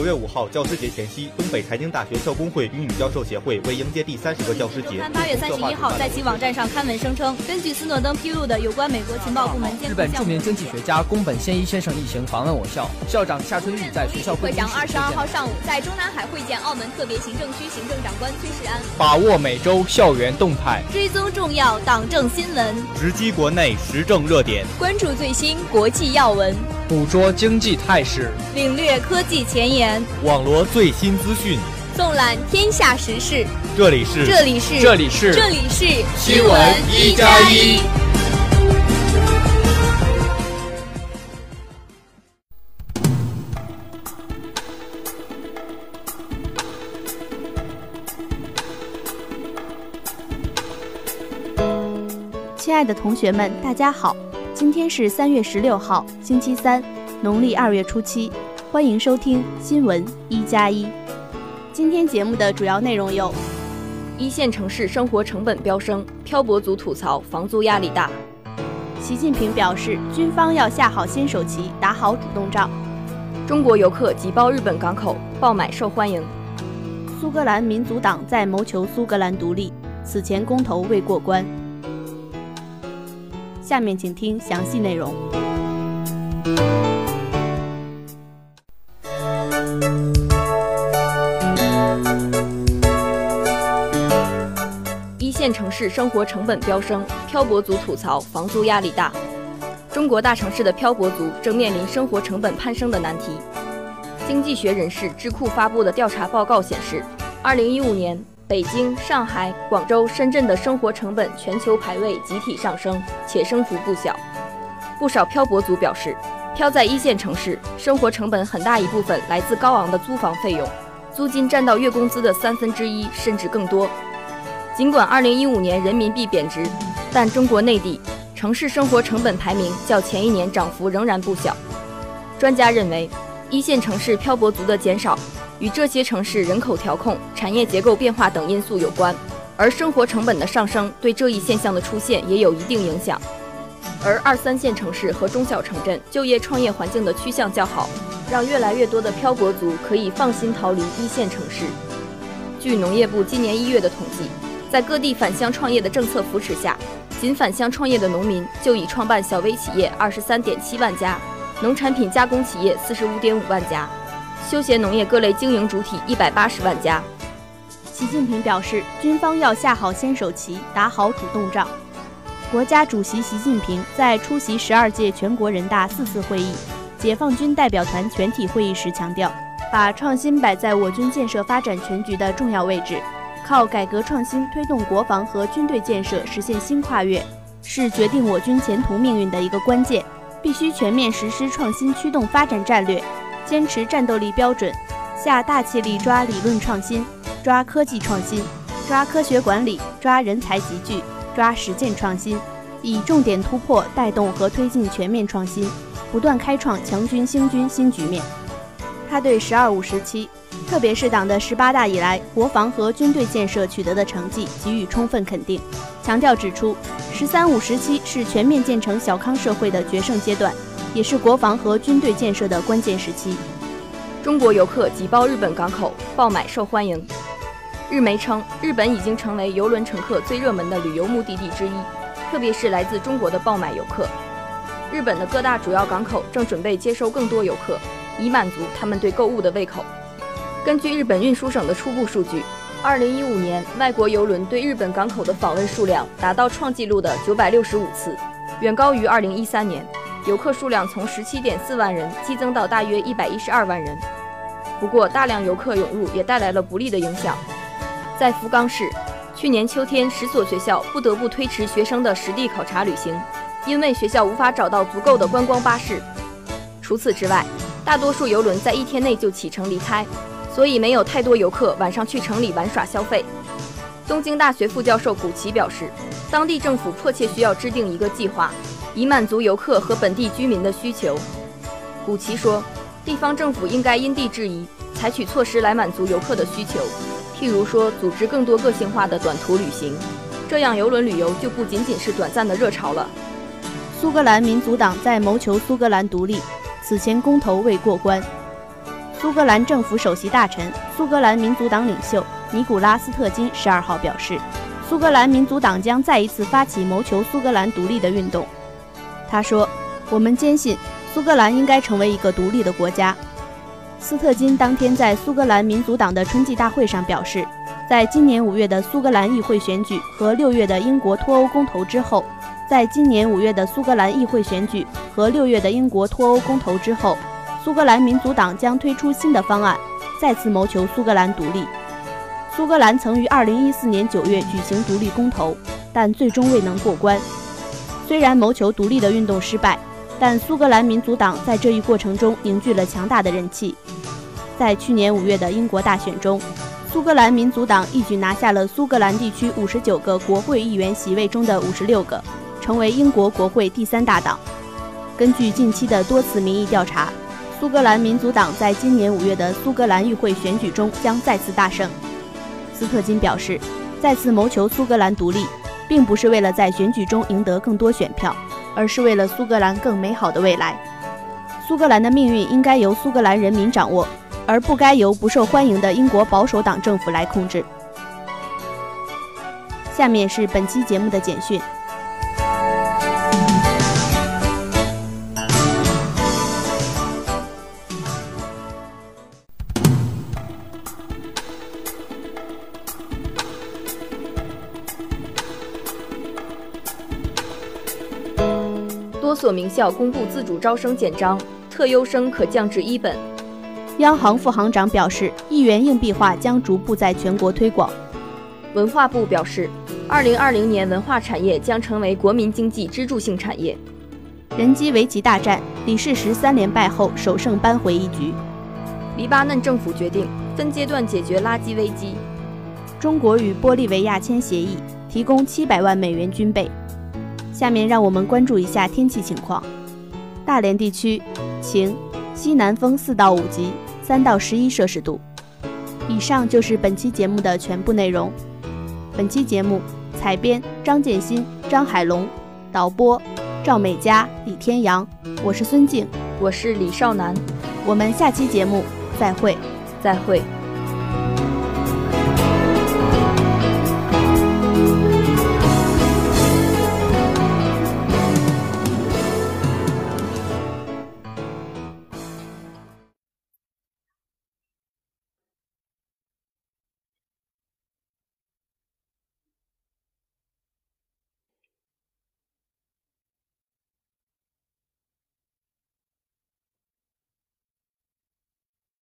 九月五号教师节前夕，东北财经大学校工会与女教授协会为迎接第三十个教师节，八月三十一号在其网站上刊文声称，根据斯诺登披露的有关美国情报部门监日本著名经济学家宫本宪一先生一行访问我校，校长夏春玉在学校会长二十二号上午在中南海会见澳门特别行政区行政长官崔世安，把握每周校园动态，追踪重要党政新闻，直击国内时政热点，关注最新国际要闻。捕捉经济态势，领略科技前沿，网罗最新资讯，纵览天下时事。这里是这里是这里是这里是新闻一加一。亲爱的同学们，大家好。今天是三月十六号，星期三，农历二月初七。欢迎收听新闻一加一。今天节目的主要内容有：一线城市生活成本飙升，漂泊族吐槽房租压力大；习近平表示，军方要下好先手棋，打好主动仗；中国游客挤爆日本港口，爆买受欢迎；苏格兰民族党在谋求苏格兰独立，此前公投未过关。下面请听详细内容。一线城市生活成本飙升，漂泊族吐槽房租压力大。中国大城市的漂泊族正面临生活成本攀升的难题。经济学人士智库发布的调查报告显示，二零一五年。北京、上海、广州、深圳的生活成本全球排位集体上升，且升幅不小。不少漂泊族表示，漂在一线城市，生活成本很大一部分来自高昂的租房费用，租金占到月工资的三分之一甚至更多。尽管2015年人民币贬值，但中国内地城市生活成本排名较前一年涨幅仍然不小。专家认为，一线城市漂泊族的减少。与这些城市人口调控、产业结构变化等因素有关，而生活成本的上升对这一现象的出现也有一定影响。而二三线城市和中小城镇就业创业环境的趋向较好，让越来越多的漂泊族可以放心逃离一线城市。据农业部今年一月的统计，在各地返乡创业的政策扶持下，仅返乡创业的农民就已创办小微企业二十三点七万家，农产品加工企业四十五点五万家。休闲农业各类经营主体一百八十万家。习近平表示，军方要下好先手棋，打好主动仗。国家主席习近平在出席十二届全国人大四次会议、解放军代表团全体会议时强调，把创新摆在我军建设发展全局的重要位置，靠改革创新推动国防和军队建设实现新跨越，是决定我军前途命运的一个关键。必须全面实施创新驱动发展战略。坚持战斗力标准，下大气力抓理论创新，抓科技创新，抓科学管理，抓人才集聚，抓实践创新，以重点突破带动和推进全面创新，不断开创强军兴军新局面。他对“十二五”时期，特别是党的十八大以来国防和军队建设取得的成绩给予充分肯定，强调指出，“十三五”时期是全面建成小康社会的决胜阶段。也是国防和军队建设的关键时期。中国游客挤爆日本港口，爆买受欢迎。日媒称，日本已经成为游轮乘客最热门的旅游目的地之一，特别是来自中国的爆买游客。日本的各大主要港口正准备接收更多游客，以满足他们对购物的胃口。根据日本运输省的初步数据，2015年外国游轮对日本港口的访问数量达到创纪录的965次，远高于2013年。游客数量从十七点四万人激增到大约一百一十二万人。不过，大量游客涌入也带来了不利的影响。在福冈市，去年秋天十所学校不得不推迟学生的实地考察旅行，因为学校无法找到足够的观光巴士。除此之外，大多数游轮在一天内就启程离开，所以没有太多游客晚上去城里玩耍消费。东京大学副教授古奇表示，当地政府迫切需要制定一个计划。以满足游客和本地居民的需求，古奇说，地方政府应该因地制宜，采取措施来满足游客的需求。譬如说，组织更多个性化的短途旅行，这样游轮旅游就不仅仅是短暂的热潮了。苏格兰民族党在谋求苏格兰独立，此前公投未过关。苏格兰政府首席大臣、苏格兰民族党领袖尼古拉斯特金十二号表示，苏格兰民族党将再一次发起谋求苏格兰独立的运动。他说：“我们坚信苏格兰应该成为一个独立的国家。”斯特金当天在苏格兰民族党的春季大会上表示，在今年五月的苏格兰议会选举和六月的英国脱欧公投之后，在今年五月的苏格兰议会选举和六月的英国脱欧公投之后，苏格兰民族党将推出新的方案，再次谋求苏格兰独立。苏格兰曾于二零一四年九月举行独立公投，但最终未能过关。虽然谋求独立的运动失败。但苏格兰民族党在这一过程中凝聚了强大的人气。在去年五月的英国大选中，苏格兰民族党一举拿下了苏格兰地区五十九个国会议员席位中的五十六个，成为英国国会第三大党。根据近期的多次民意调查，苏格兰民族党在今年五月的苏格兰议会选举中将再次大胜。斯特金表示，再次谋求苏格兰独立，并不是为了在选举中赢得更多选票。而是为了苏格兰更美好的未来。苏格兰的命运应该由苏格兰人民掌握，而不该由不受欢迎的英国保守党政府来控制。下面是本期节目的简讯。多所名校公布自主招生简章，特优生可降至一本。央行副行长表示，一元硬币化将逐步在全国推广。文化部表示，二零二零年文化产业将成为国民经济支柱性产业。人机围棋大战，李世石三连败后首胜扳回一局。黎巴嫩政府决定分阶段解决垃圾危机。中国与玻利维亚签协议，提供七百万美元军备。下面让我们关注一下天气情况。大连地区晴，西南风四到五级，三到十一摄氏度。以上就是本期节目的全部内容。本期节目采编张建新、张海龙，导播赵美佳、李天阳。我是孙静，我是李少楠。我们下期节目再会，再会。